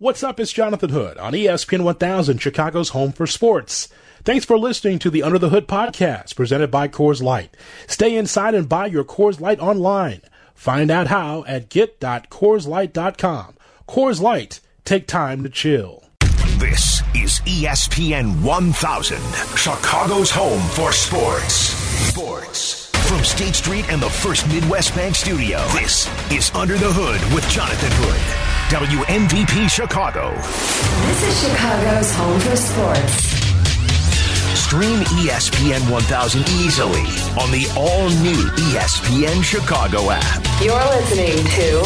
What's up? It's Jonathan Hood on ESPN 1000, Chicago's home for sports. Thanks for listening to the Under the Hood podcast presented by Coors Light. Stay inside and buy your Coors Light online. Find out how at get.coorslight.com. Coors Light, take time to chill. This is ESPN 1000, Chicago's home for sports. Sports. From State Street and the First Midwest Bank Studio, this is Under the Hood with Jonathan Hood. WMVP Chicago. This is Chicago's home for sports. Stream ESPN 1000 easily on the all new ESPN Chicago app. You're listening to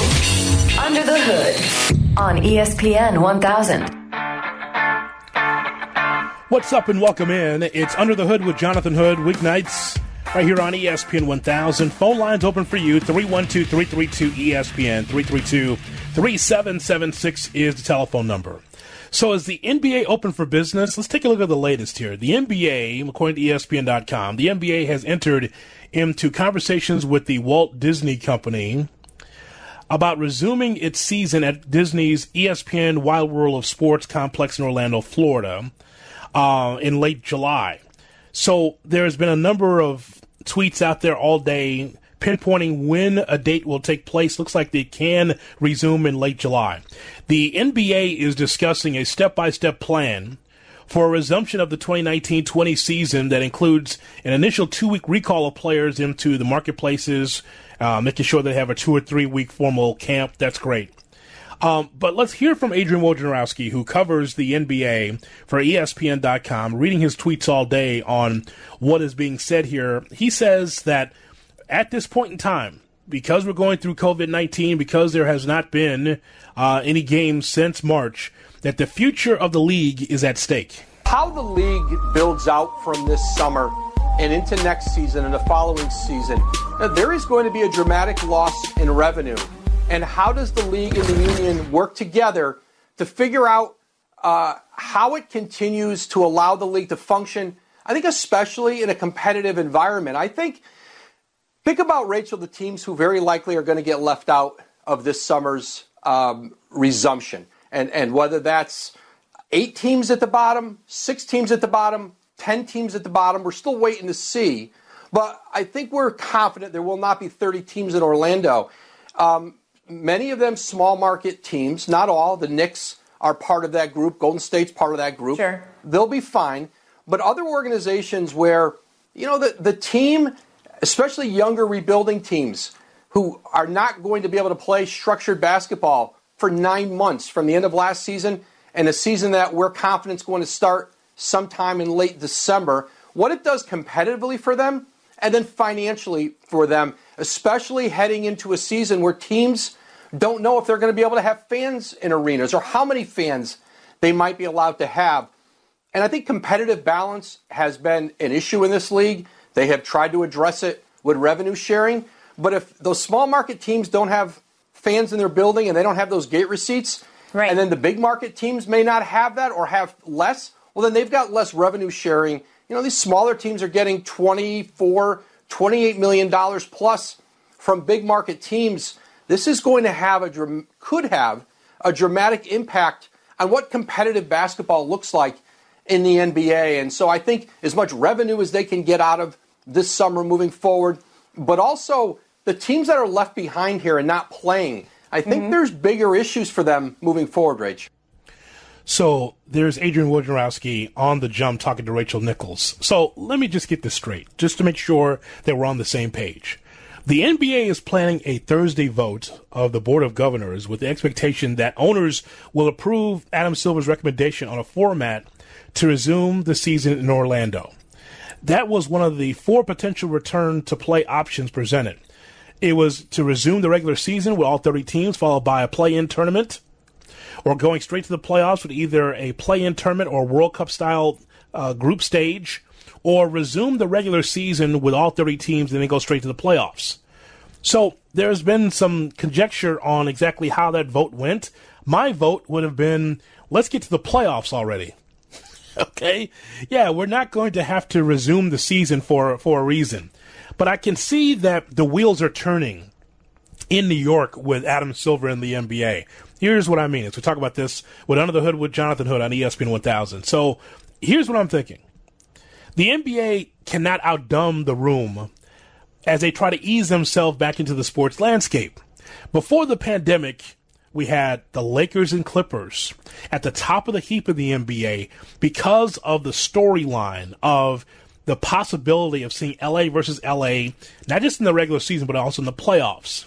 Under the Hood on ESPN 1000. What's up and welcome in. It's Under the Hood with Jonathan Hood, weeknights right here on ESPN 1000. Phone lines open for you 312 332 ESPN 332 3776 is the telephone number. So, is the NBA open for business? Let's take a look at the latest here. The NBA, according to ESPN.com, the NBA has entered into conversations with the Walt Disney Company about resuming its season at Disney's ESPN Wide World of Sports complex in Orlando, Florida, uh, in late July. So, there's been a number of tweets out there all day pinpointing when a date will take place. Looks like they can resume in late July. The NBA is discussing a step by step plan for a resumption of the 2019 20 season that includes an initial two week recall of players into the marketplaces, uh, making sure they have a two or three week formal camp. That's great. Um, but let's hear from Adrian Wojnarowski, who covers the NBA for ESPN.com, reading his tweets all day on what is being said here. He says that at this point in time, because we're going through COVID 19, because there has not been uh, any games since March, that the future of the league is at stake. How the league builds out from this summer and into next season and the following season, there is going to be a dramatic loss in revenue and how does the league and the union work together to figure out uh, how it continues to allow the league to function? I think, especially in a competitive environment. I think, think about, Rachel, the teams who very likely are going to get left out of this summer's um, resumption. And, and whether that's eight teams at the bottom, six teams at the bottom, 10 teams at the bottom, we're still waiting to see. But I think we're confident there will not be 30 teams in Orlando. Um, many of them small market teams, not all. The Knicks are part of that group. Golden State's part of that group. Sure. They'll be fine. But other organizations where, you know, the, the team, especially younger rebuilding teams who are not going to be able to play structured basketball for nine months from the end of last season and a season that we're confident is going to start sometime in late December, what it does competitively for them and then financially for them, especially heading into a season where teams don't know if they're going to be able to have fans in arenas or how many fans they might be allowed to have. And I think competitive balance has been an issue in this league. They have tried to address it with revenue sharing. But if those small market teams don't have fans in their building and they don't have those gate receipts, right. and then the big market teams may not have that or have less, well, then they've got less revenue sharing you know, these smaller teams are getting 24, 28 million dollars plus from big market teams. This is going to have a could have a dramatic impact on what competitive basketball looks like in the NBA. And so I think as much revenue as they can get out of this summer moving forward, but also the teams that are left behind here and not playing. I think mm-hmm. there's bigger issues for them moving forward, Rach. So there's Adrian Wojnarowski on the jump talking to Rachel Nichols. So let me just get this straight, just to make sure that we're on the same page. The NBA is planning a Thursday vote of the Board of Governors with the expectation that owners will approve Adam Silver's recommendation on a format to resume the season in Orlando. That was one of the four potential return to play options presented. It was to resume the regular season with all 30 teams, followed by a play in tournament or going straight to the playoffs with either a play-in tournament or World Cup style uh, group stage, or resume the regular season with all 30 teams and then go straight to the playoffs. So there's been some conjecture on exactly how that vote went. My vote would have been let's get to the playoffs already. okay? Yeah, we're not going to have to resume the season for for a reason. But I can see that the wheels are turning in New York with Adam Silver in the NBA. Here's what I mean. As we talk about this with Under the Hood with Jonathan Hood on ESPN 1000. So here's what I'm thinking. The NBA cannot outdumb the room as they try to ease themselves back into the sports landscape. Before the pandemic, we had the Lakers and Clippers at the top of the heap of the NBA because of the storyline of the possibility of seeing LA versus LA, not just in the regular season, but also in the playoffs.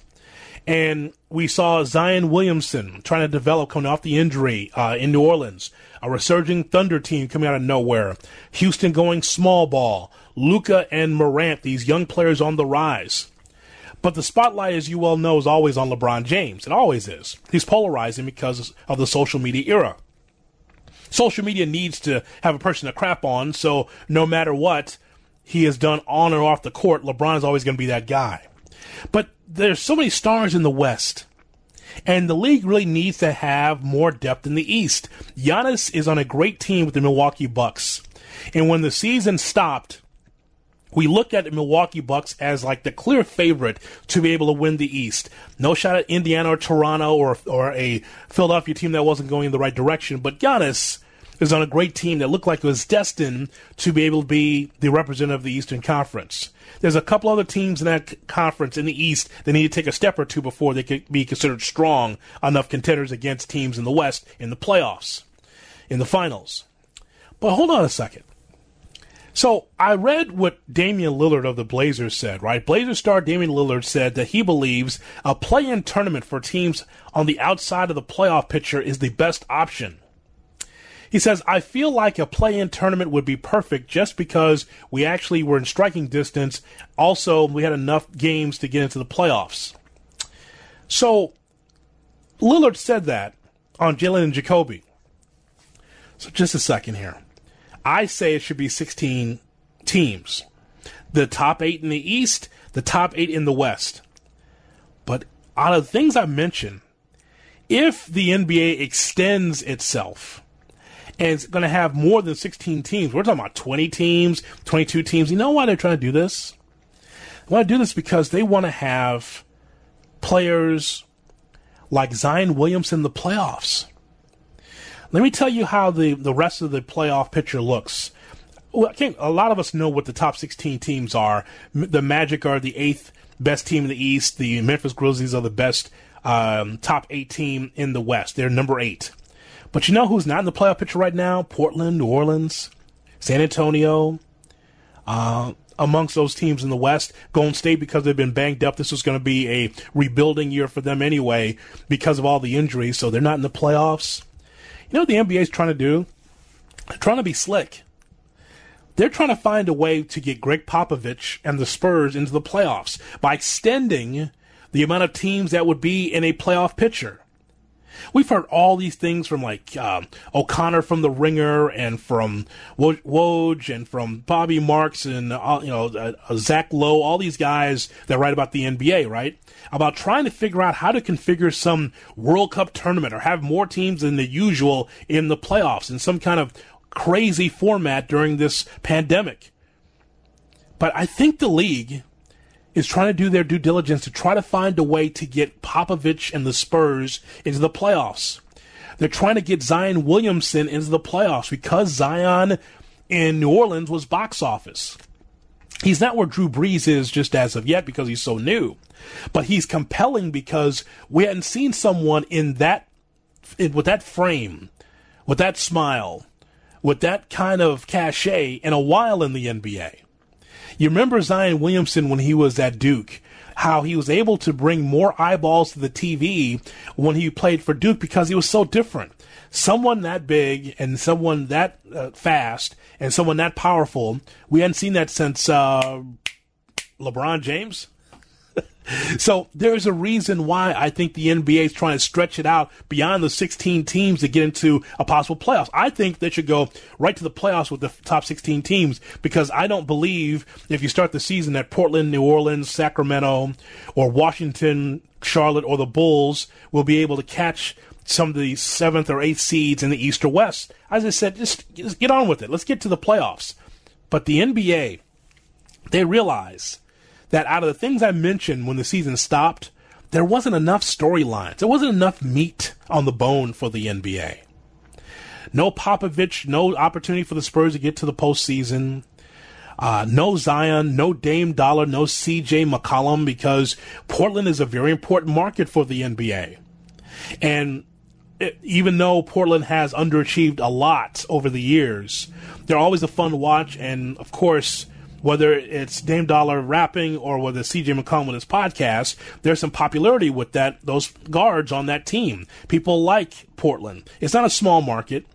And we saw Zion Williamson trying to develop coming off the injury uh, in New Orleans, a resurging Thunder team coming out of nowhere, Houston going small ball, Luka and Morant, these young players on the rise. But the spotlight, as you well know, is always on LeBron James. It always is. He's polarizing because of the social media era. Social media needs to have a person to crap on, so no matter what he has done on or off the court, LeBron is always going to be that guy. But there's so many stars in the West. And the league really needs to have more depth in the East. Giannis is on a great team with the Milwaukee Bucks. And when the season stopped, we looked at the Milwaukee Bucks as like the clear favorite to be able to win the East. No shot at Indiana or Toronto or or a Philadelphia team that wasn't going in the right direction. But Giannis is on a great team that looked like it was destined to be able to be the representative of the Eastern Conference. There's a couple other teams in that conference in the East that need to take a step or two before they could be considered strong enough contenders against teams in the West in the playoffs, in the finals. But hold on a second. So I read what Damian Lillard of the Blazers said, right? Blazers star Damian Lillard said that he believes a play-in tournament for teams on the outside of the playoff picture is the best option. He says, I feel like a play in tournament would be perfect just because we actually were in striking distance. Also, we had enough games to get into the playoffs. So, Lillard said that on Jalen and Jacoby. So, just a second here. I say it should be 16 teams. The top eight in the East, the top eight in the West. But out of the things I mentioned, if the NBA extends itself, and it's going to have more than 16 teams. We're talking about 20 teams, 22 teams. You know why they're trying to do this? They want to do this because they want to have players like Zion Williamson in the playoffs. Let me tell you how the, the rest of the playoff picture looks. Well, a lot of us know what the top 16 teams are. The Magic are the eighth best team in the East. The Memphis Grizzlies are the best um, top eight team in the West. They're number eight. But you know who's not in the playoff picture right now? Portland, New Orleans, San Antonio. Uh, amongst those teams in the West, Golden State, because they've been banged up, this was going to be a rebuilding year for them anyway because of all the injuries. So they're not in the playoffs. You know what the NBA is trying to do? They're trying to be slick. They're trying to find a way to get Gregg Popovich and the Spurs into the playoffs by extending the amount of teams that would be in a playoff picture. We've heard all these things from like um, O'Connor from The Ringer and from Woj and from Bobby Marks and uh, you know uh, uh, Zach Lowe, all these guys that write about the NBA, right? About trying to figure out how to configure some World Cup tournament or have more teams than the usual in the playoffs in some kind of crazy format during this pandemic. But I think the league is trying to do their due diligence to try to find a way to get Popovich and the Spurs into the playoffs. They're trying to get Zion Williamson into the playoffs because Zion in New Orleans was box office. He's not where Drew Brees is just as of yet because he's so new, but he's compelling because we hadn't seen someone in that in, with that frame, with that smile, with that kind of cachet in a while in the NBA. You remember Zion Williamson when he was at Duke, how he was able to bring more eyeballs to the TV when he played for Duke because he was so different. Someone that big and someone that uh, fast and someone that powerful, we hadn't seen that since uh, LeBron James. So there's a reason why I think the NBA is trying to stretch it out beyond the 16 teams to get into a possible playoffs. I think they should go right to the playoffs with the top 16 teams because I don't believe if you start the season that Portland, New Orleans, Sacramento, or Washington, Charlotte, or the Bulls will be able to catch some of the seventh or eighth seeds in the East or West. As I said, just, just get on with it. Let's get to the playoffs. But the NBA, they realize that out of the things I mentioned when the season stopped, there wasn't enough storylines. There wasn't enough meat on the bone for the NBA. No Popovich, no opportunity for the Spurs to get to the postseason. Uh, no Zion, no Dame Dollar, no CJ McCollum because Portland is a very important market for the NBA. And it, even though Portland has underachieved a lot over the years, they're always a fun watch. And of course, whether it's Dame Dollar rapping or whether CJ McCollum with his podcast, there's some popularity with that those guards on that team. People like Portland. It's not a small market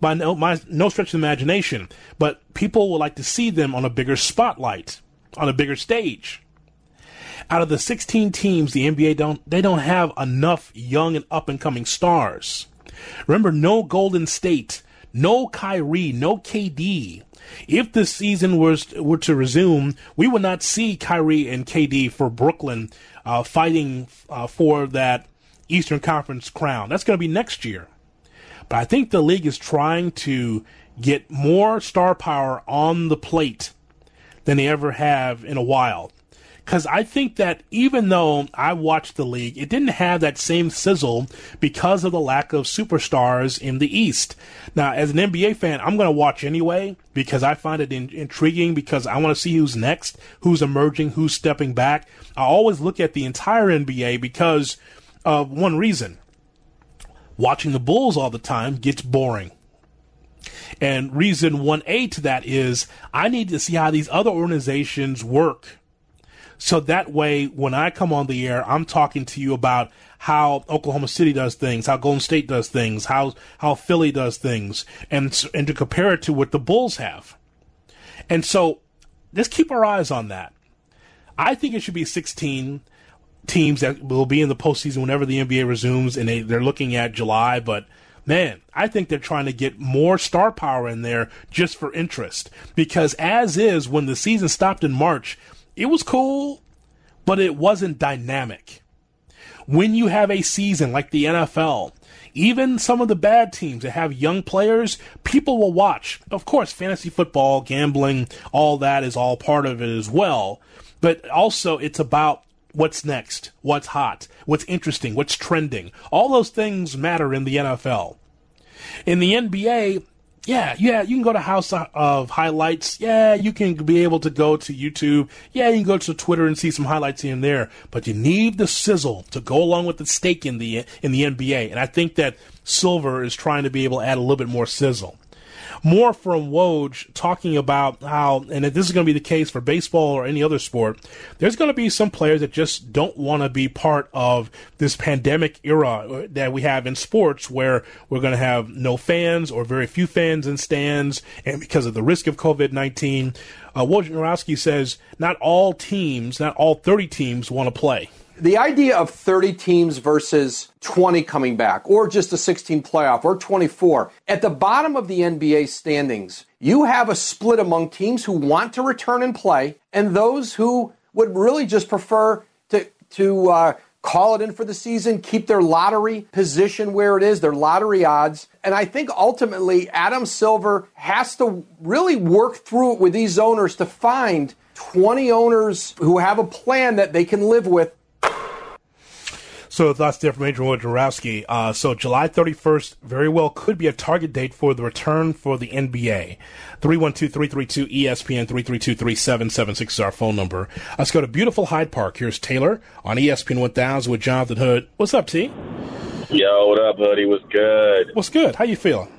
by no, my, no stretch of imagination, but people would like to see them on a bigger spotlight, on a bigger stage. Out of the 16 teams, the NBA don't they don't have enough young and up and coming stars. Remember, no Golden State, no Kyrie, no KD. If the season was were to resume, we would not see Kyrie and KD for Brooklyn uh, fighting uh, for that Eastern Conference crown. That's going to be next year. But I think the league is trying to get more star power on the plate than they ever have in a while. Because I think that even though I watched the league, it didn't have that same sizzle because of the lack of superstars in the East. Now, as an NBA fan, I'm going to watch anyway because I find it in- intriguing because I want to see who's next, who's emerging, who's stepping back. I always look at the entire NBA because of one reason watching the Bulls all the time gets boring. And reason 1A to that is I need to see how these other organizations work. So that way, when I come on the air, I'm talking to you about how Oklahoma City does things, how Golden State does things, how, how Philly does things, and, and to compare it to what the Bulls have. And so let's keep our eyes on that. I think it should be 16 teams that will be in the postseason whenever the NBA resumes, and they, they're looking at July. But man, I think they're trying to get more star power in there just for interest. Because as is, when the season stopped in March, it was cool, but it wasn't dynamic. When you have a season like the NFL, even some of the bad teams that have young players, people will watch. Of course, fantasy football, gambling, all that is all part of it as well. But also, it's about what's next, what's hot, what's interesting, what's trending. All those things matter in the NFL. In the NBA, yeah, yeah, you can go to House of Highlights. Yeah, you can be able to go to YouTube. Yeah, you can go to Twitter and see some highlights here and there. But you need the sizzle to go along with the steak in the in the NBA. And I think that Silver is trying to be able to add a little bit more sizzle more from Woj talking about how, and if this is going to be the case for baseball or any other sport, there's going to be some players that just don't want to be part of this pandemic era that we have in sports where we're going to have no fans or very few fans in stands, and because of the risk of COVID 19. Uh, Wojnarowski says not all teams, not all 30 teams want to play the idea of 30 teams versus 20 coming back, or just a 16 playoff, or 24, at the bottom of the NBA standings, you have a split among teams who want to return and play, and those who would really just prefer to to uh, call it in for the season, keep their lottery position where it is, their lottery odds. And I think ultimately Adam Silver has to really work through it with these owners to find 20 owners who have a plan that they can live with so that's there from Wojnarowski. Uh, so July 31st very well could be a target date for the return for the NBA. 312-332-ESPN, 332-3776 is our phone number. Let's go to beautiful Hyde Park. Here's Taylor on ESPN 1000 with Jonathan Hood. What's up, T? Yo, what up, Hoodie? What's good? What's good? How you feeling?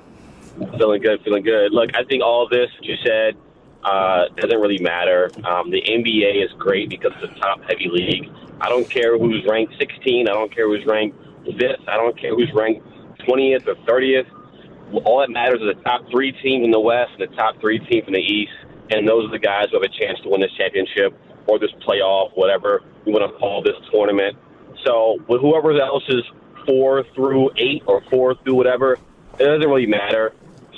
Feeling good, feeling good. Look, I think all this you said uh, doesn't really matter. Um, the NBA is great because it's a top-heavy league. I don't care who's ranked 16. I don't care who's ranked this. I don't care who's ranked 20th or 30th. All that matters is the top three teams in the West and the top three teams in the East, and those are the guys who have a chance to win this championship or this playoff, whatever you want to call this tournament. So, with whoever else is four through eight or four through whatever, it doesn't really matter.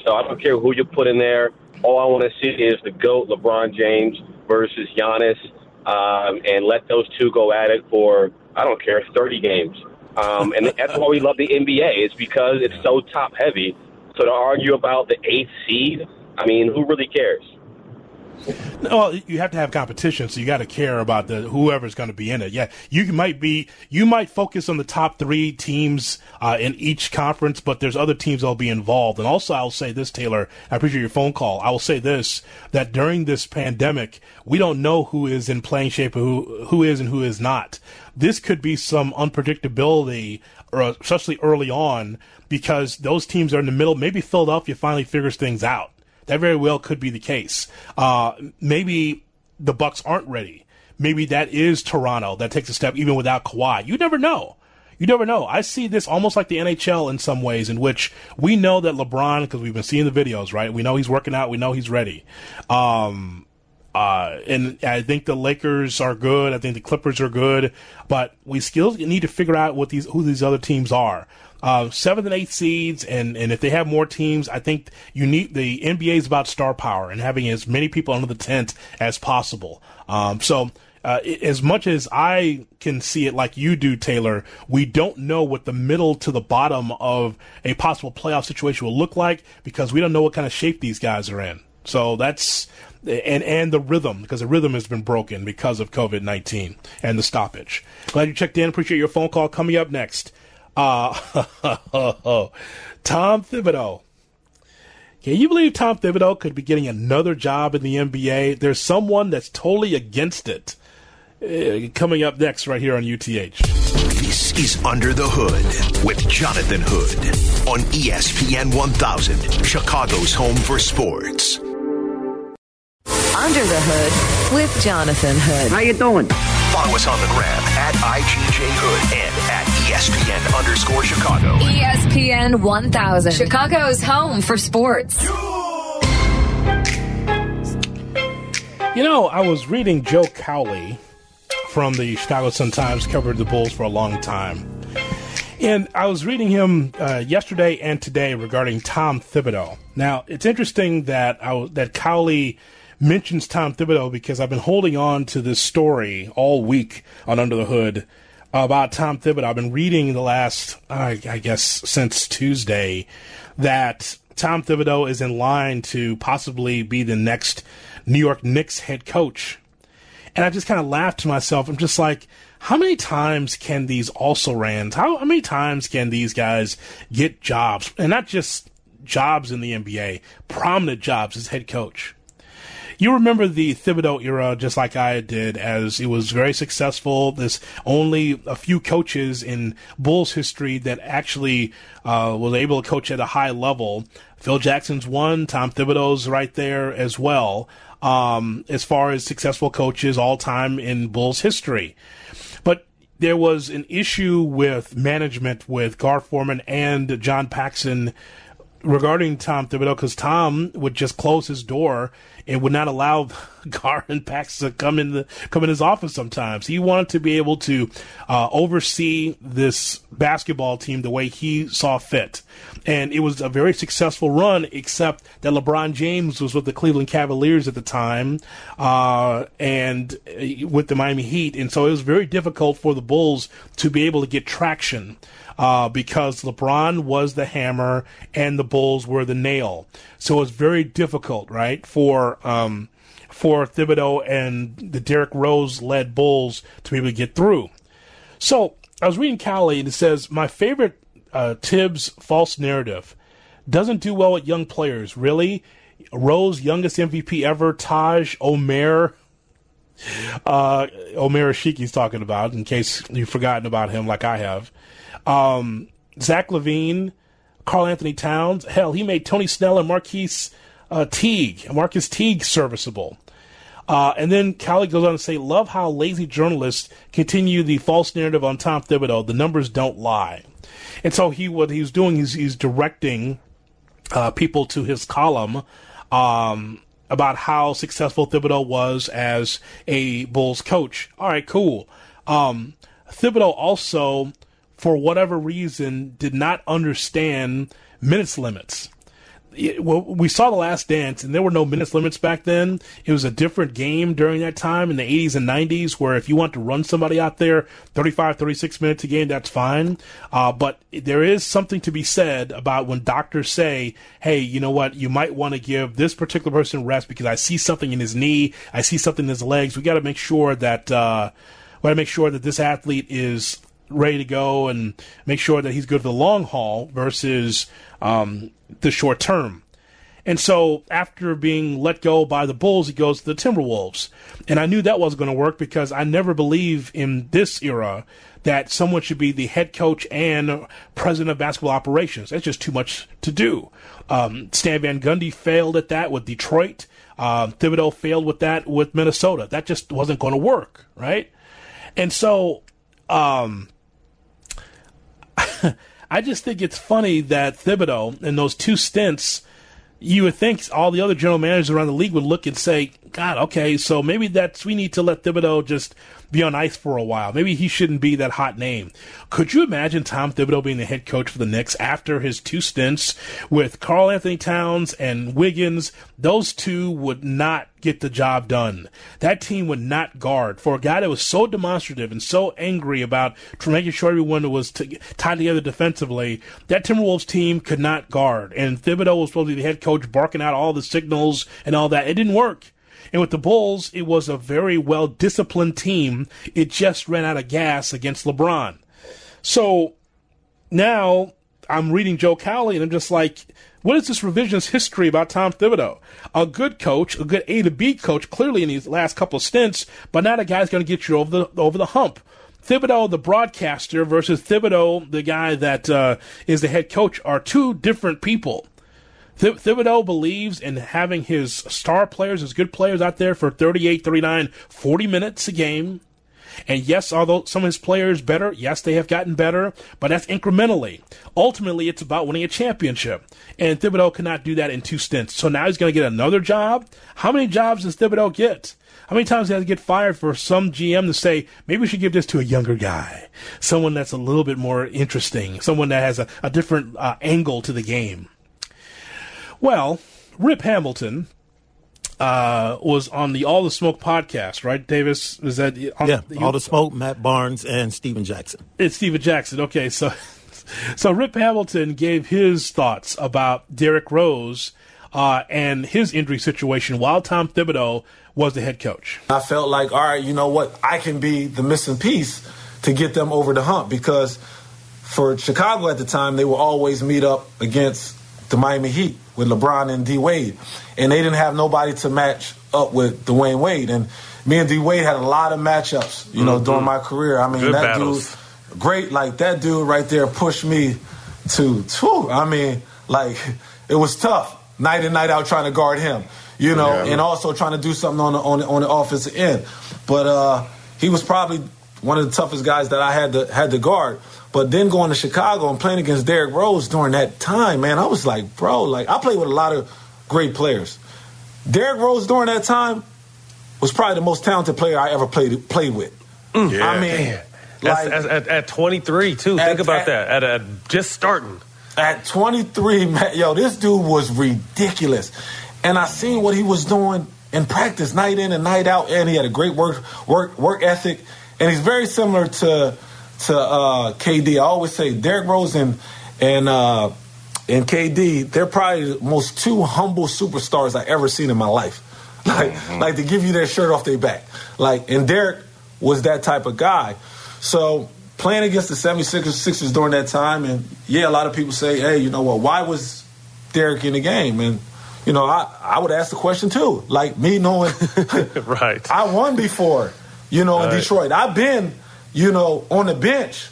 So I don't care who you put in there. All I want to see is the GOAT, LeBron James, versus Giannis um, and let those two go at it for I don't care 30 games. Um, and that's why we love the NBA. It's because it's so top heavy. So to argue about the eighth seed, I mean, who really cares? Well, you have to have competition, so you got to care about the whoever's going to be in it. Yeah, you might be, you might focus on the top three teams uh, in each conference, but there's other teams that'll be involved. And also, I'll say this, Taylor. I appreciate your phone call. I will say this: that during this pandemic, we don't know who is in playing shape, who who is and who is not. This could be some unpredictability, especially early on, because those teams are in the middle. Maybe Philadelphia finally figures things out that very well could be the case. Uh, maybe the Bucks aren't ready. Maybe that is Toronto that takes a step even without Kawhi. You never know. You never know. I see this almost like the NHL in some ways, in which we know that LeBron, because we've been seeing the videos, right? We know he's working out. We know he's ready. Um, uh, and I think the Lakers are good. I think the Clippers are good, but we still need to figure out what these who these other teams are uh, seventh and eighth seeds, and, and if they have more teams, I think you need the NBA is about star power and having as many people under the tent as possible. Um, so. Uh, as much as I can see it like you do, Taylor, we don't know what the middle to the bottom of a possible playoff situation will look like because we don't know what kind of shape these guys are in. So that's and and the rhythm because the rhythm has been broken because of COVID nineteen and the stoppage. Glad you checked in. Appreciate your phone call. Coming up next. Uh, Tom Thibodeau. Can you believe Tom Thibodeau could be getting another job in the NBA? There's someone that's totally against it. Uh, coming up next, right here on UTH. This is Under the Hood with Jonathan Hood on ESPN 1000, Chicago's home for sports. Under the Hood with Jonathan Hood. How you doing? Follow us on the gram at IGJ Hood and at ESPN underscore Chicago. ESPN 1000, Chicago's home for sports. You know, I was reading Joe Cowley from the Chicago Sun Times, covered the Bulls for a long time. And I was reading him uh, yesterday and today regarding Tom Thibodeau. Now, it's interesting that I, that Cowley mentions Tom Thibodeau because I've been holding on to this story all week on Under the Hood about Tom Thibodeau. I've been reading the last, I guess, since Tuesday that Tom Thibodeau is in line to possibly be the next New York Knicks head coach. And I just kind of laughed to myself. I'm just like, how many times can these also rans, how, how many times can these guys get jobs? And not just jobs in the NBA, prominent jobs as head coach you remember the Thibodeau era just like I did, as it was very successful. There's only a few coaches in Bulls history that actually uh, was able to coach at a high level. Phil Jackson's one, Tom Thibodeau's right there as well, um, as far as successful coaches all time in Bulls history. But there was an issue with management with Gar Forman and John Paxson regarding Tom Thibodeau because Tom would just close his door and would not allow Gar and Pax to come in the come in his office sometimes. He wanted to be able to uh, oversee this basketball team the way he saw fit, and it was a very successful run. Except that LeBron James was with the Cleveland Cavaliers at the time, uh, and uh, with the Miami Heat, and so it was very difficult for the Bulls to be able to get traction uh, because LeBron was the hammer and the Bulls were the nail. So it's very difficult, right, for um, for Thibodeau and the Derrick Rose led Bulls to be able to get through. So I was reading Cowley and it says my favorite uh, Thibs false narrative doesn't do well with young players. Really, Rose youngest MVP ever, Taj Omer. Uh, Omer Ashiki's talking about, in case you've forgotten about him like I have. Um, Zach LaVine, Carl Anthony Towns. Hell, he made Tony Snell and Marquis uh, Teague, Marcus Teague serviceable. Uh, and then Cowley goes on to say, "Love how lazy journalists continue the false narrative on Tom Thibodeau. The numbers don't lie." And so he what he's doing is he's directing uh, people to his column um, about how successful Thibodeau was as a Bulls coach. All right, cool. Um, Thibodeau also for whatever reason, did not understand minutes limits. well, we saw the last dance and there were no minutes limits back then. It was a different game during that time in the 80s and 90s where if you want to run somebody out there 35, 36 minutes a game, that's fine. Uh, but there is something to be said about when doctors say, hey, you know what, you might want to give this particular person rest because I see something in his knee, I see something in his legs. We got to make sure that, uh, we got to make sure that this athlete is ready to go and make sure that he's good for the long haul versus um, the short term. And so after being let go by the Bulls, he goes to the Timberwolves. And I knew that wasn't going to work because I never believe in this era that someone should be the head coach and president of basketball operations. That's just too much to do. Um, Stan Van Gundy failed at that with Detroit. Uh, Thibodeau failed with that with Minnesota. That just wasn't going to work, right? And so, um, I just think it's funny that Thibodeau in those two stints, you would think all the other general managers around the league would look and say, God, okay, so maybe that's, we need to let Thibodeau just be on ice for a while. Maybe he shouldn't be that hot name. Could you imagine Tom Thibodeau being the head coach for the Knicks after his two stints with Karl-Anthony Towns and Wiggins? Those two would not get the job done. That team would not guard for a guy that was so demonstrative and so angry about making sure everyone was t- tied together defensively. That Timberwolves team could not guard, and Thibodeau was supposed to be the head coach, barking out all the signals and all that. It didn't work. And with the Bulls, it was a very well disciplined team. It just ran out of gas against LeBron. So now I'm reading Joe Cowley and I'm just like, what is this revisionist history about Tom Thibodeau? A good coach, a good A to B coach, clearly in these last couple of stints, but not a guy's going to get you over the over the hump. Thibodeau, the broadcaster, versus Thibodeau, the guy that uh, is the head coach, are two different people. Th- Thibodeau believes in having his star players, his good players out there for 38, 39, 40 minutes a game. And yes, although some of his players better, yes, they have gotten better, but that's incrementally. Ultimately, it's about winning a championship. And Thibodeau cannot do that in two stints. So now he's going to get another job. How many jobs does Thibodeau get? How many times does he get fired for some GM to say, maybe we should give this to a younger guy, someone that's a little bit more interesting, someone that has a, a different uh, angle to the game? Well, Rip Hamilton uh, was on the All the Smoke podcast, right, Davis? Is that on, yeah? All the Smoke, Matt Barnes, and Stephen Jackson. It's Stephen Jackson. Okay, so so Rip Hamilton gave his thoughts about Derrick Rose uh, and his injury situation while Tom Thibodeau was the head coach. I felt like, all right, you know what? I can be the missing piece to get them over the hump because for Chicago at the time, they would always meet up against the Miami Heat with LeBron and D Wade, and they didn't have nobody to match up with Dwyane Wade. And me and D Wade had a lot of matchups, you know, mm-hmm. during my career. I mean, Good that battles. dude, great. Like that dude right there pushed me to, to. I mean, like it was tough night in night out trying to guard him, you know, yeah. and also trying to do something on the on the, on the offensive end. But uh, he was probably one of the toughest guys that I had to had to guard. But then going to Chicago and playing against Derrick Rose during that time, man, I was like, bro, like I played with a lot of great players. Derrick Rose during that time was probably the most talented player I ever played played with. Mm. Yeah. I mean, like, at, at, 23 too. At, Think about at, that. At, at just starting. At 23, man, yo, this dude was ridiculous, and I seen what he was doing in practice, night in and night out, and he had a great work work work ethic, and he's very similar to to uh, KD. I always say Derrick Rose and and uh, and KD, they're probably the most two humble superstars I ever seen in my life. Like mm-hmm. like to give you their shirt off their back. Like and Derrick was that type of guy. So playing against the 76ers Sixers during that time, and yeah, a lot of people say, hey, you know what, why was Derrick in the game? And you know, I, I would ask the question too. Like me knowing right. I won before, you know, in right. Detroit. I've been you know, on the bench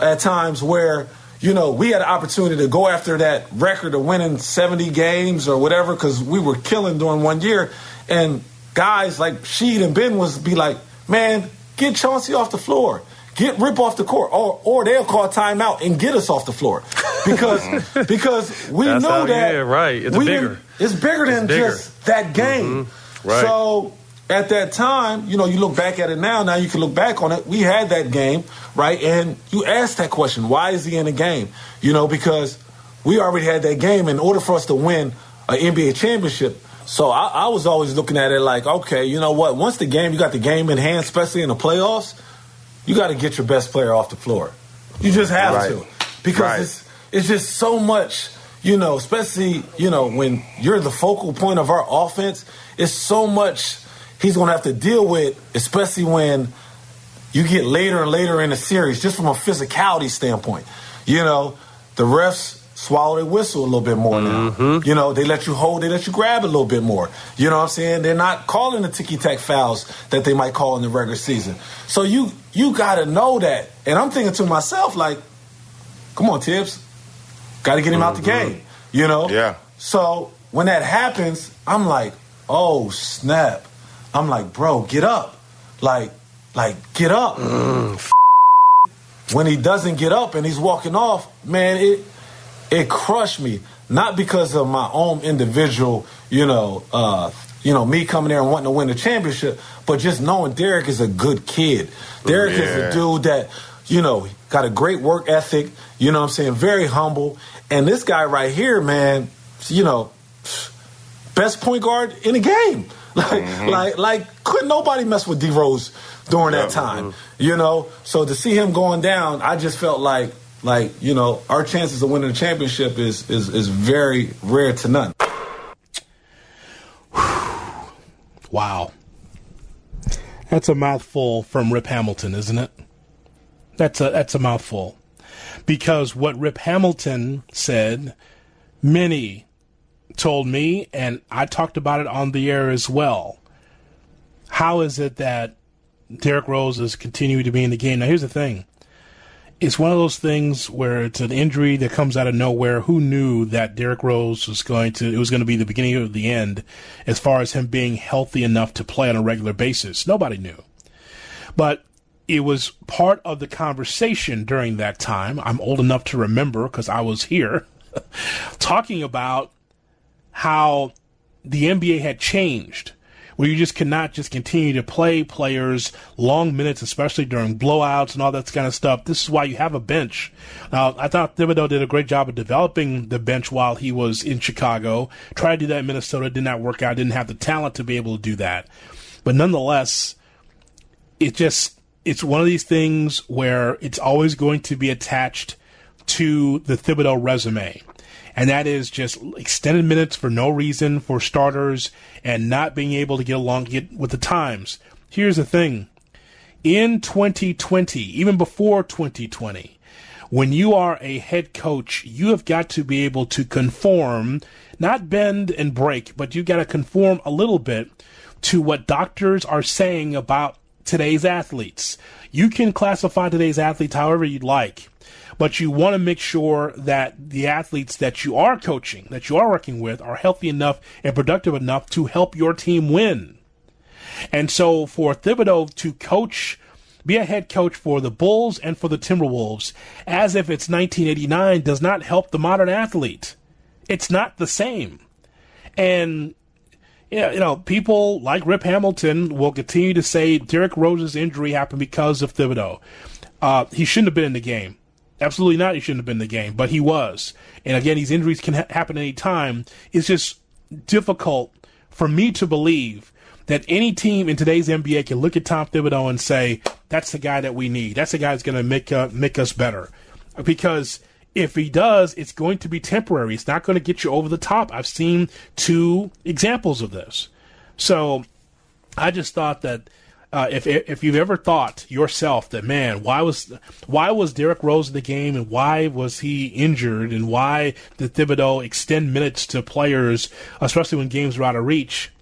at times where, you know, we had an opportunity to go after that record of winning 70 games or whatever because we were killing during one year. And guys like Sheed and Ben was be like, man, get Chauncey off the floor. Get Rip off the court, or or they'll call timeout and get us off the floor, because because we That's know that yeah, right. It's bigger. It's bigger than it's bigger. just that game. Mm-hmm. Right. So at that time, you know, you look back at it now, now you can look back on it. We had that game, right? And you asked that question, why is he in the game? You know, because we already had that game. In order for us to win an NBA championship. So I, I, was always looking at it like, okay, you know what? Once the game, you got the game in hand, especially in the playoffs, you got to get your best player off the floor. You just have right. to because right. it's it's just so much. You know, especially you know when you're the focal point of our offense. It's so much he's going to have to deal with, especially when you get later and later in the series, just from a physicality standpoint. You know, the refs swallow their whistle a little bit more now. Mm-hmm. You know, they let you hold, they let you grab a little bit more. You know what I'm saying? They're not calling the ticky tack fouls that they might call in the regular season. So you you got to know that. And I'm thinking to myself, like, come on, Thibs, got to get him mm-hmm. out the mm-hmm. game. You know? Yeah. So when that happens, I'm like, oh snap! I'm like, bro, get up, like, like get up. Mm, when he doesn't get up and he's walking off, man, it it crushed me. Not because of my own individual, you know, uh, you know, me coming there and wanting to win the championship, but just knowing Derrick is a good kid. Derrick yeah. is a dude that, you know, got a great work ethic, you know what I'm saying, very humble. And this guy right here, man, you know, best point guard in the game. Like, mm-hmm. like, like, couldn't nobody mess with D Rose during that time, mm-hmm. you know? So to see him going down, I just felt like like you know our chances of winning the championship is is is very rare to none. Wow, that's a mouthful from Rip Hamilton, isn't it? That's a that's a mouthful, because what Rip Hamilton said, many told me, and I talked about it on the air as well. How is it that Derrick Rose is continuing to be in the game? Now, here's the thing it's one of those things where it's an injury that comes out of nowhere. Who knew that Derrick Rose was going to, it was going to be the beginning of the end as far as him being healthy enough to play on a regular basis? Nobody knew. But it was part of the conversation during that time. I'm old enough to remember because I was here talking about how the NBA had changed where you just cannot just continue to play players long minutes, especially during blowouts and all that kind of stuff. This is why you have a bench. Now, I thought Thibodeau did a great job of developing the bench while he was in Chicago. Tried to do that in Minnesota, did not work out, didn't have the talent to be able to do that. But nonetheless, it just, it's one of these things where it's always going to be attached to the Thibodeau resume and that is just extended minutes for no reason for starters and not being able to get along get with the times. Here's the thing. In 2020, even before 2020, when you are a head coach, you have got to be able to conform, not bend and break, but you got to conform a little bit to what doctors are saying about today's athletes. You can classify today's athletes however you'd like but you want to make sure that the athletes that you are coaching, that you are working with, are healthy enough and productive enough to help your team win. And so for Thibodeau to coach, be a head coach for the Bulls and for the Timberwolves as if it's 1989 does not help the modern athlete. It's not the same. And yeah, you know, people like Rip Hamilton will continue to say Derrick Rose's injury happened because of Thibodeau. Uh, he shouldn't have been in the game. Absolutely not. He shouldn't have been in the game, but he was. And again, these injuries can ha- happen any time. It's just difficult for me to believe that any team in today's NBA can look at Tom Thibodeau and say, "That's the guy that we need. That's the guy that's going to make uh, make us better." Because if he does, it's going to be temporary. It's not going to get you over the top. I've seen two examples of this. So I just thought that uh, if if you've ever thought yourself that man, why was why was Derrick Rose in the game and why was he injured and why did Thibodeau extend minutes to players, especially when games were out of reach?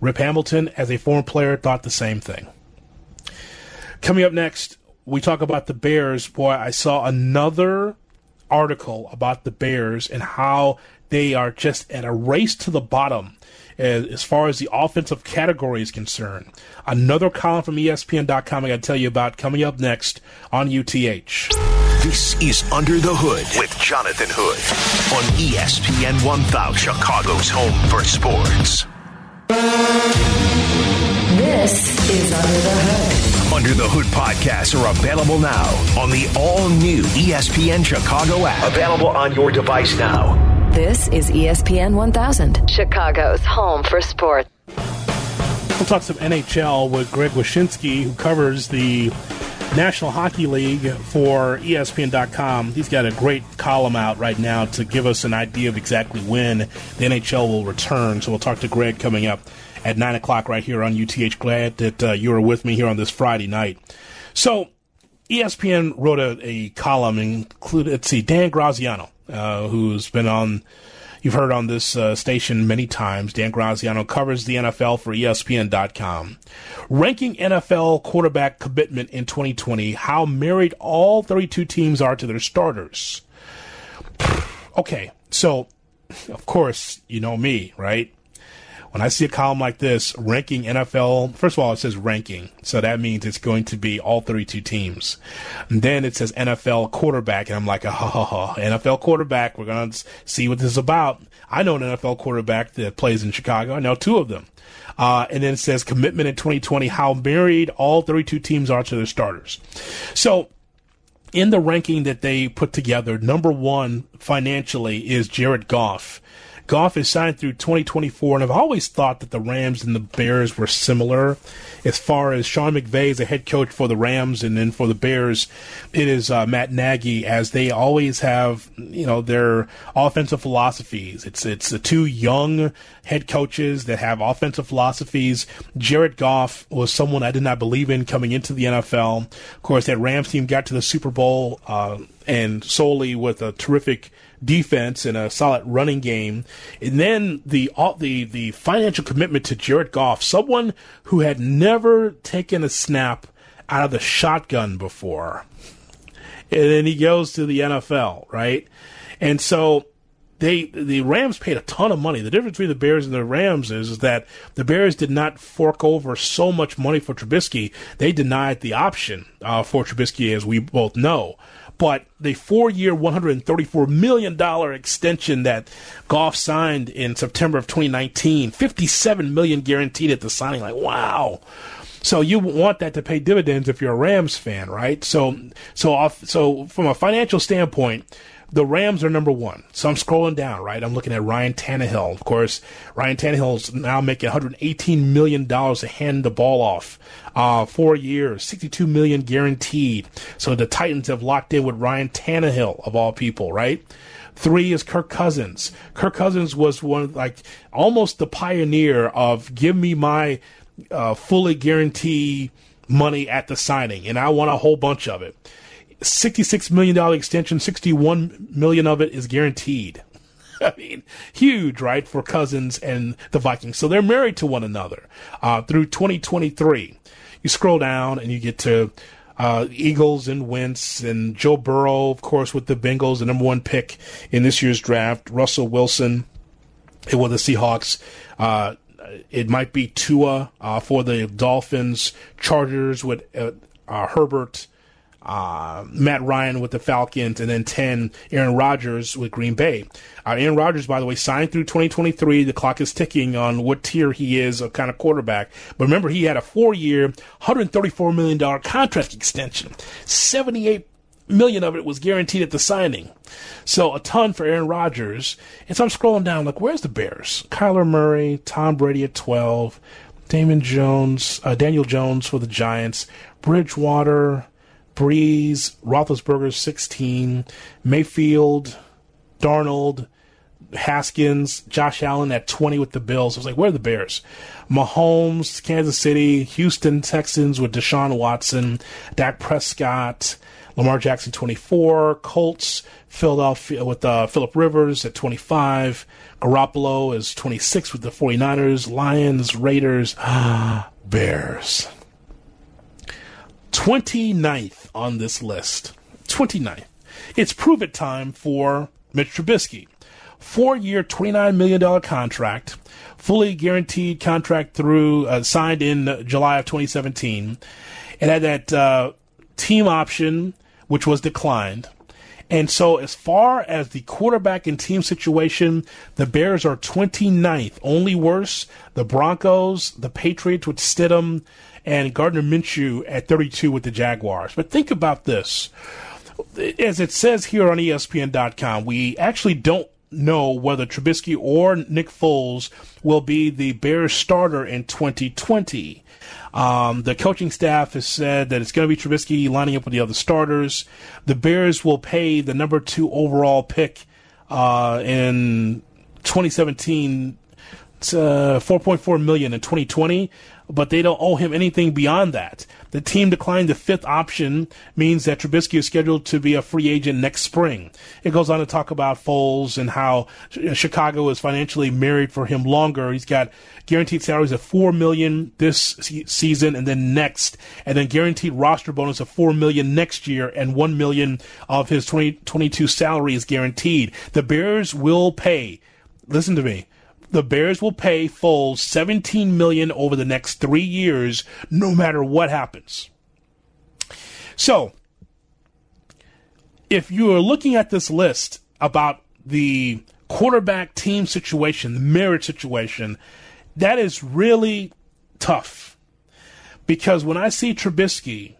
Rip Hamilton, as a former player, thought the same thing. Coming up next, we talk about the Bears. Boy, I saw another article about the Bears and how they are just at a race to the bottom as far as the offensive category is concerned. Another column from ESPN.com I got to tell you about coming up next on UTH. This is Under the Hood with Jonathan Hood on ESPN 1000, Chicago's home for sports. This is Under the Hood. Under the Hood podcasts are available now on the all new ESPN Chicago app. Available on your device now. This is ESPN 1000, Chicago's home for sports. We'll talk some NHL with Greg Wyshynski, who covers the National Hockey League for ESPN.com. He's got a great column out right now to give us an idea of exactly when the NHL will return. So we'll talk to Greg coming up at 9 o'clock right here on UTH. Glad that uh, you are with me here on this Friday night. So ESPN wrote a, a column, included, let's see, Dan Graziano, uh, who's been on You've heard on this uh, station many times. Dan Graziano covers the NFL for ESPN.com. Ranking NFL quarterback commitment in 2020, how married all 32 teams are to their starters. okay, so of course, you know me, right? When I see a column like this, ranking NFL, first of all, it says ranking. So that means it's going to be all 32 teams. And then it says NFL quarterback. And I'm like, oh, NFL quarterback. We're going to see what this is about. I know an NFL quarterback that plays in Chicago. I know two of them. Uh, and then it says commitment in 2020, how married all 32 teams are to their starters. So, in the ranking that they put together, number one financially is Jared Goff Goff is signed through 2024, and I've always thought that the Rams and the Bears were similar as far as Sean McVay is a head coach for the Rams, and then for the Bears, it is uh, Matt Nagy, as they always have, you know, their offensive philosophies. It's it's the two young head coaches that have offensive philosophies. Jared Goff was someone I did not believe in coming into the NFL. Of course, that Rams team got to the Super Bowl, uh, and solely with a terrific defense and a solid running game. And then the the the financial commitment to Jared Goff, someone who had never taken a snap out of the shotgun before. And then he goes to the NFL, right? And so they the Rams paid a ton of money. The difference between the Bears and the Rams is, is that the Bears did not fork over so much money for Trubisky. They denied the option uh, for Trubisky, as we both know but the four-year, $134 million extension that Goff signed in September of 2019, $57 million guaranteed at the signing. Like, wow. So you want that to pay dividends if you're a Rams fan, right? So, so off, so from a financial standpoint, the Rams are number one. So I'm scrolling down, right? I'm looking at Ryan Tannehill. Of course, Ryan Tannehill is now making 118 million dollars to hand the ball off. Uh, four years, 62 million guaranteed. So the Titans have locked in with Ryan Tannehill of all people, right? Three is Kirk Cousins. Kirk Cousins was one like almost the pioneer of give me my uh, fully guarantee money at the signing, and I want a whole bunch of it. $66 million extension, 61 million of it is guaranteed. I mean, huge, right, for Cousins and the Vikings. So they're married to one another uh, through 2023. You scroll down and you get to uh, Eagles and Wentz and Joe Burrow, of course, with the Bengals, the number one pick in this year's draft. Russell Wilson with the Seahawks. Uh, it might be Tua uh, for the Dolphins, Chargers with uh, uh, Herbert uh, Matt Ryan with the Falcons, and then 10, Aaron Rodgers with Green Bay. Uh, Aaron Rodgers, by the way, signed through 2023. The clock is ticking on what tier he is, a kind of quarterback. But remember, he had a four year, $134 million contract extension. 78 million of it was guaranteed at the signing. So a ton for Aaron Rodgers. And so I'm scrolling down, like, where's the Bears? Kyler Murray, Tom Brady at 12, Damon Jones, uh, Daniel Jones for the Giants, Bridgewater, Brees, Roethlisberger 16, Mayfield, Darnold, Haskins, Josh Allen at 20 with the Bills. I was like, where are the Bears? Mahomes, Kansas City, Houston Texans with Deshaun Watson, Dak Prescott, Lamar Jackson 24, Colts, Philadelphia with uh, Philip Rivers at 25, Garoppolo is 26 with the 49ers, Lions, Raiders, Bears. 29th on this list. 29th. It's prove it time for Mitch Trubisky. Four year, $29 million contract, fully guaranteed contract through, uh, signed in July of 2017. It had that uh, team option, which was declined. And so, as far as the quarterback and team situation, the Bears are 29th. Only worse, the Broncos, the Patriots with Stidham, and Gardner Minshew at 32 with the Jaguars. But think about this. As it says here on ESPN.com, we actually don't know whether Trubisky or Nick Foles will be the Bears starter in 2020. Um, the coaching staff has said that it's going to be Trubisky lining up with the other starters. The Bears will pay the number two overall pick uh, in 2017 uh, 4.4 million in 2020, but they don't owe him anything beyond that. The team declined the fifth option means that Trubisky is scheduled to be a free agent next spring. It goes on to talk about Foles and how uh, Chicago is financially married for him longer. He's got guaranteed salaries of four million this season and then next, and then guaranteed roster bonus of four million next year, and one million of his 2022 salary is guaranteed. The Bears will pay. Listen to me the Bears will pay Foles 17 million over the next 3 years no matter what happens. So, if you are looking at this list about the quarterback team situation, the merit situation, that is really tough. Because when I see Trubisky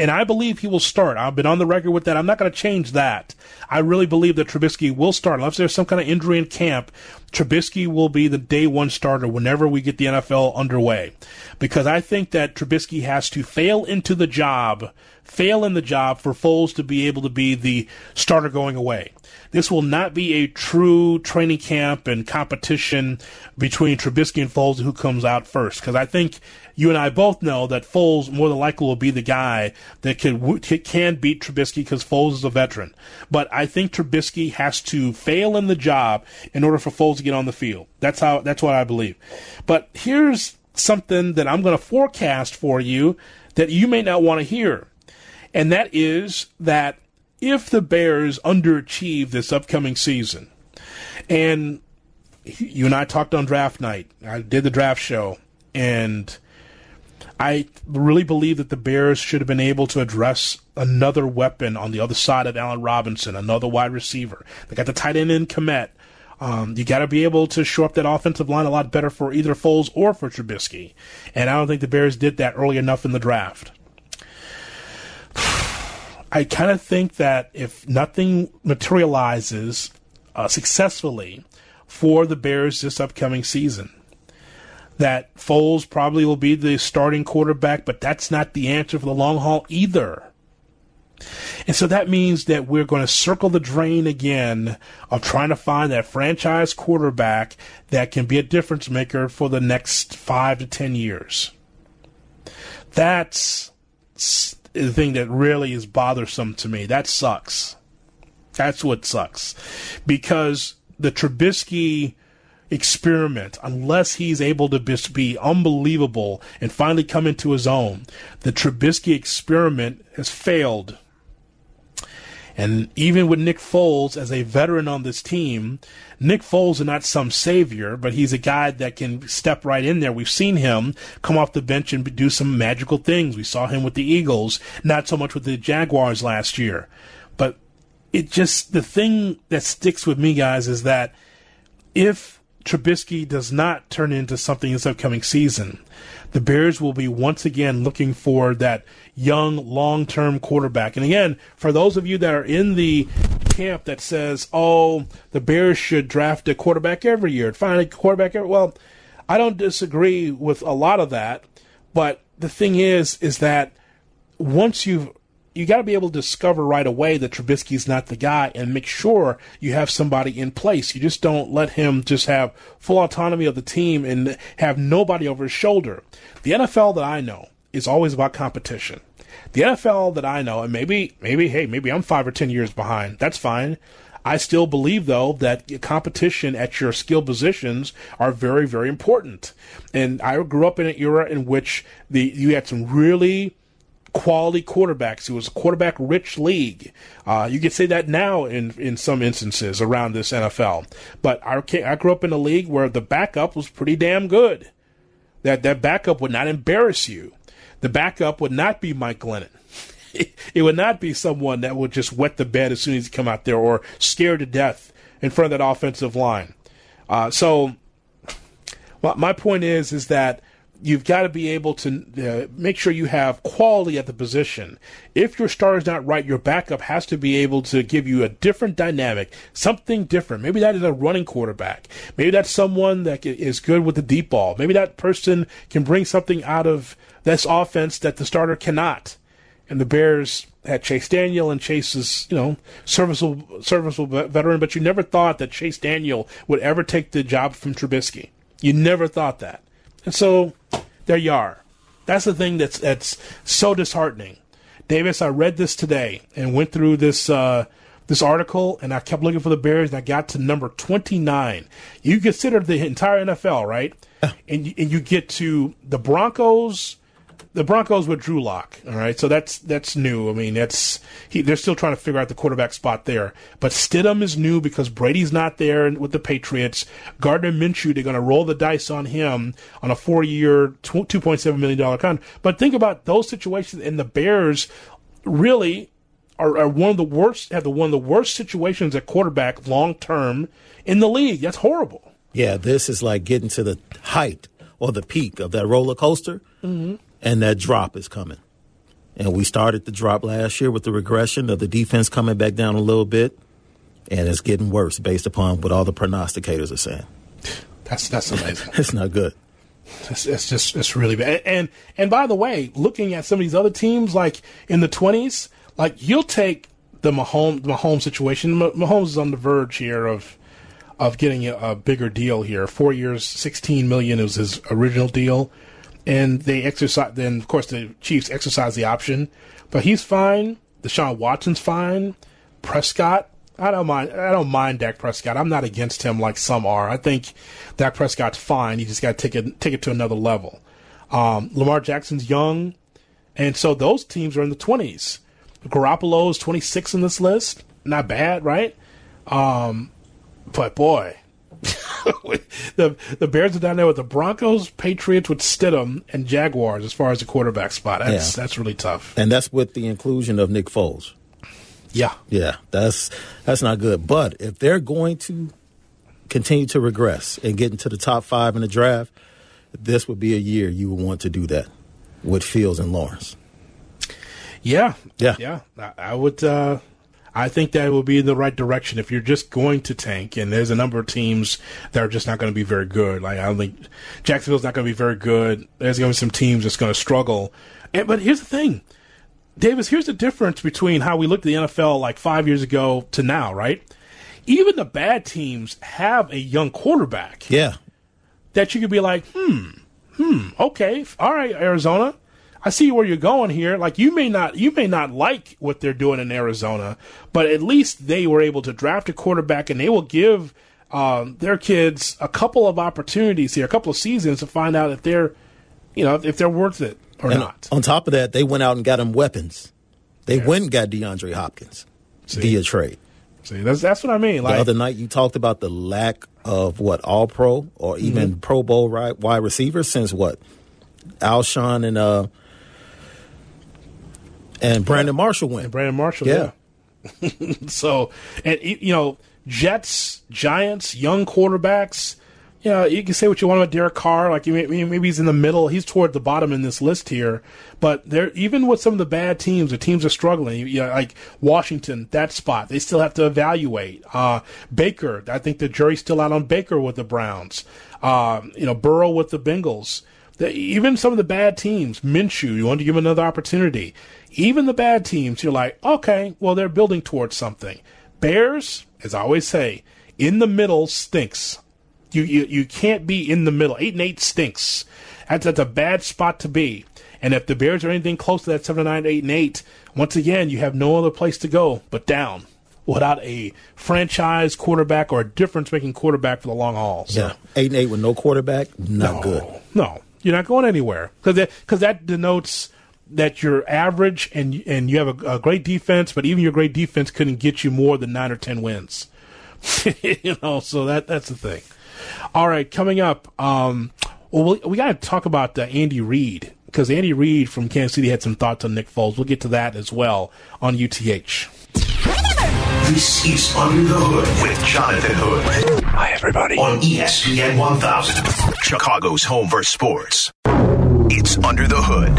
and I believe he will start. I've been on the record with that. I'm not going to change that. I really believe that Trubisky will start. Unless there's some kind of injury in camp, Trubisky will be the day one starter whenever we get the NFL underway. Because I think that Trubisky has to fail into the job, fail in the job for Foles to be able to be the starter going away. This will not be a true training camp and competition between Trubisky and Foles who comes out first. Because I think you and I both know that Foles more than likely will be the guy that can can beat Trubisky because Foles is a veteran. But I think Trubisky has to fail in the job in order for Foles to get on the field. That's how. That's what I believe. But here's something that I'm going to forecast for you that you may not want to hear, and that is that if the Bears underachieve this upcoming season, and you and I talked on draft night, I did the draft show, and I really believe that the Bears should have been able to address another weapon on the other side of Allen Robinson, another wide receiver. They got the tight end in Kmet. Um, you got to be able to show up that offensive line a lot better for either Foles or for Trubisky. And I don't think the Bears did that early enough in the draft. I kind of think that if nothing materializes uh, successfully for the Bears this upcoming season, that Foles probably will be the starting quarterback, but that's not the answer for the long haul either. And so that means that we're going to circle the drain again of trying to find that franchise quarterback that can be a difference maker for the next five to ten years. That's the thing that really is bothersome to me. That sucks. That's what sucks. Because the Trubisky experiment unless he's able to be unbelievable and finally come into his own. The Trubisky experiment has failed. And even with Nick Foles as a veteran on this team, Nick Foles is not some savior, but he's a guy that can step right in there. We've seen him come off the bench and do some magical things. We saw him with the Eagles, not so much with the Jaguars last year. But it just, the thing that sticks with me, guys, is that if Trubisky does not turn into something this upcoming season, the Bears will be once again looking for that young, long term quarterback. And again, for those of you that are in the camp that says, oh, the Bears should draft a quarterback every year, find a quarterback every well, I don't disagree with a lot of that. But the thing is, is that once you've you got to be able to discover right away that Trubisky's not the guy and make sure you have somebody in place. You just don't let him just have full autonomy of the team and have nobody over his shoulder. The NFL that I know is always about competition. The NFL that I know, and maybe, maybe, hey, maybe I'm five or ten years behind. That's fine. I still believe, though, that competition at your skill positions are very, very important. And I grew up in an era in which the you had some really quality quarterbacks. It was a quarterback rich league. Uh, you could say that now in in some instances around this NFL. But I, I grew up in a league where the backup was pretty damn good. That that backup would not embarrass you. The backup would not be Mike Glennon. It, would not be someone that would just wet the bed as soon as he come out there or scare to death in front of that offensive line. Uh, so, well, my point is is that you've got to be able to uh, make sure you have quality at the position. If your star is not right, your backup has to be able to give you a different dynamic, something different. Maybe that is a running quarterback. Maybe that's someone that is good with the deep ball. Maybe that person can bring something out of this offense that the starter cannot. And the Bears had Chase Daniel, and Chase is, you know, serviceable, serviceable veteran, but you never thought that Chase Daniel would ever take the job from Trubisky. You never thought that. And so there you are. That's the thing that's that's so disheartening. Davis, I read this today and went through this uh, this article, and I kept looking for the Bears, and I got to number twenty nine. You consider the entire NFL, right? And and you get to the Broncos, the Broncos with Drew Lock. All right, so that's that's new. I mean, that's he, they're still trying to figure out the quarterback spot there. But Stidham is new because Brady's not there with the Patriots. Gardner Minshew, they're going to roll the dice on him on a four-year, two point seven million dollar contract. But think about those situations, and the Bears really are, are one of the worst. Have the one of the worst situations at quarterback long term in the league. That's horrible. Yeah, this is like getting to the height or the peak of that roller coaster. Mm-hmm and that drop is coming. And we started the drop last year with the regression of the defense coming back down a little bit, and it's getting worse based upon what all the prognosticators are saying. That's that's amazing. it's not good. It's, it's, just it's really bad. And and by the way, looking at some of these other teams, like in the twenties, like you'll take the Mahomes the Mahomes situation. Mahomes is on the verge here of of getting a, a bigger deal here. Four years, sixteen million is his original deal and they exercise. Then of course the Chiefs exercise the option, but he's fine. Deshaun Watson's fine. Prescott, I don't mind. I don't mind Dak Prescott. I'm not against him like some are. I think Dak Prescott's fine. You just got to take it take it to another level. Um, Lamar Jackson's young, and so those teams are in the 20s. Garoppolo is 26 in this list. Not bad, right? Um, but boy, the the Bears are down there with the Broncos, Patriots with Stidham, and Jaguars as far as the quarterback spot. That's yeah. that's really tough. And that's with the inclusion of Nick Foles. Yeah, yeah, that's that's not good. But if they're going to continue to regress and get into the top five in the draft, this would be a year you would want to do that with Fields and Lawrence. Yeah, yeah, yeah. I, I would. Uh, I think that will be in the right direction if you're just going to tank. And there's a number of teams that are just not going to be very good. Like I don't think Jacksonville's not going to be very good. There's going to be some teams that's going to struggle. And but here's the thing, Davis. Here's the difference between how we looked at the NFL like five years ago to now. Right? Even the bad teams have a young quarterback. Yeah. That you could be like, hmm, hmm, okay, all right, Arizona I see where you're going here. Like you may not you may not like what they're doing in Arizona, but at least they were able to draft a quarterback, and they will give um, their kids a couple of opportunities here, a couple of seasons to find out if they're, you know, if they're worth it or and not. On top of that, they went out and got them weapons. They yes. went and got DeAndre Hopkins see? via trade. See, that's that's what I mean. Like, the other night, you talked about the lack of what All Pro or even mm-hmm. Pro Bowl right wide receivers since what Alshon and uh, and Brandon Marshall went. And Brandon Marshall, yeah. yeah. so, and you know, Jets, Giants, young quarterbacks. You know, you can say what you want about Derek Carr. Like maybe he's in the middle. He's toward the bottom in this list here. But there, even with some of the bad teams, the teams are struggling. You know, like Washington, that spot they still have to evaluate. Uh, Baker, I think the jury's still out on Baker with the Browns. Uh, you know, Burrow with the Bengals. The, even some of the bad teams, Minshew, you want to give him another opportunity. Even the bad teams, you're like, okay, well, they're building towards something. Bears, as I always say, in the middle stinks. You, you, you can't be in the middle. Eight and eight stinks. That's, that's a bad spot to be. And if the Bears are anything close to that seven, nine, eight, and eight, once again, you have no other place to go but down without a franchise quarterback or a difference making quarterback for the long haul. So. Yeah, eight and eight with no quarterback, not no, good. No, you're not going anywhere because that, cause that denotes that you're average and and you have a, a, great defense, but even your great defense couldn't get you more than nine or ten wins. you know, so that that's the thing. All right, coming up, um, well, we, we got to talk about uh, Andy Reid because Andy Reid from Kansas City had some thoughts on Nick Foles. We'll get to that as well on UTH. This is Under the Hood with Jonathan Hood. Hi, everybody. On ESPN 1000, Chicago's home for sports. It's Under the Hood.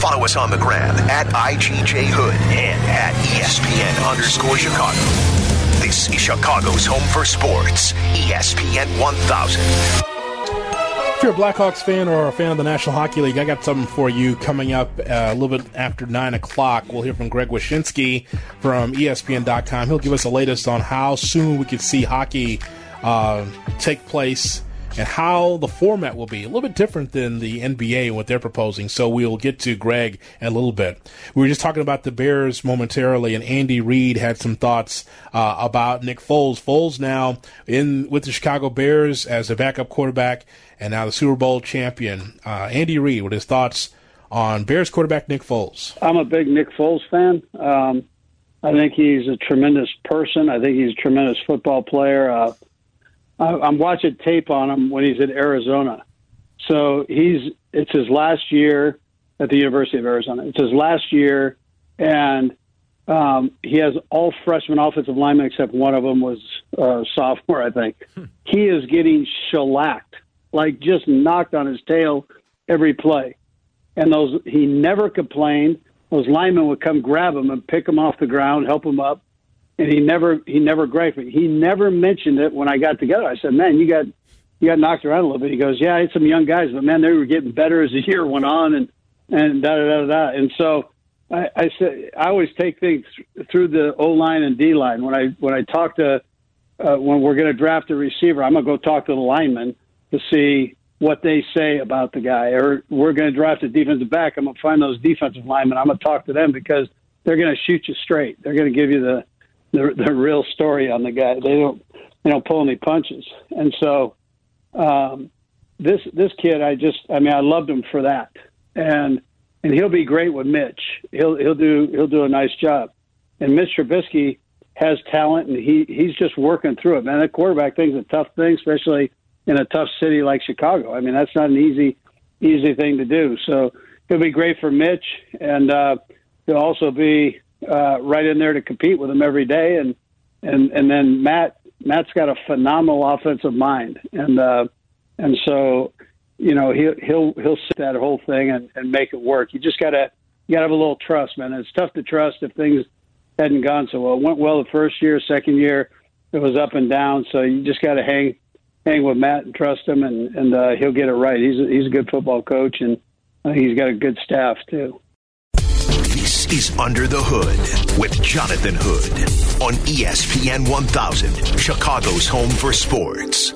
Follow us on the gram at IGJ Hood and at ESPN underscore Chicago. This is Chicago's home for sports, ESPN 1000. If you're a Blackhawks fan or a fan of the National Hockey League, I got something for you coming up uh, a little bit after 9 o'clock. We'll hear from Greg Wyshynski from ESPN.com. He'll give us the latest on how soon we could see hockey uh, take place and how the format will be. A little bit different than the NBA and what they're proposing. So we'll get to Greg in a little bit. We were just talking about the Bears momentarily, and Andy Reid had some thoughts uh, about Nick Foles. Foles now in with the Chicago Bears as a backup quarterback, and now the Super Bowl champion. Uh, Andy Reid with his thoughts on Bears quarterback Nick Foles. I'm a big Nick Foles fan. Um, I think he's a tremendous person. I think he's a tremendous football player. Uh, I'm watching tape on him when he's in Arizona. So he's it's his last year at the University of Arizona. It's his last year, and um, he has all freshman offensive linemen except one of them was uh, sophomore, I think. Hmm. He is getting shellacked, like just knocked on his tail every play. And those he never complained. Those linemen would come grab him and pick him off the ground, help him up and he never he never griped. He never mentioned it when I got together. I said, "Man, you got you got knocked around a little bit." He goes, "Yeah, I had some young guys, but man, they were getting better as the year went on, and and da da da da." And so I, I said, I always take things through the O line and D line. When I when I talk to uh, when we're going to draft a receiver, I'm going to go talk to the lineman to see what they say about the guy. Or we're going to draft a defensive back. I'm going to find those defensive linemen. I'm going to talk to them because they're going to shoot you straight. They're going to give you the the the real story on the guy. They don't they don't pull any punches, and so um, this this kid, I just I mean I loved him for that, and and he'll be great with Mitch. He'll he'll do he'll do a nice job, and Mitch Trubisky has talent, and he he's just working through it. Man, that quarterback thing's a tough thing, especially in a tough city like Chicago. I mean, that's not an easy easy thing to do. So he'll be great for Mitch, and uh, he'll also be uh, right in there to compete with him every day. And and and then Matt Matt's got a phenomenal offensive mind, and uh, and so you know he'll he'll he'll sit that whole thing and, and make it work. You just gotta you gotta have a little trust, man. It's tough to trust if things hadn't gone so well. It went well the first year, second year it was up and down. So you just got to hang hang with Matt and trust him, and and uh, he'll get it right. He's a, he's a good football coach, and I he's got a good staff too. This is Under the Hood with Jonathan Hood on ESPN 1000, Chicago's home for sports.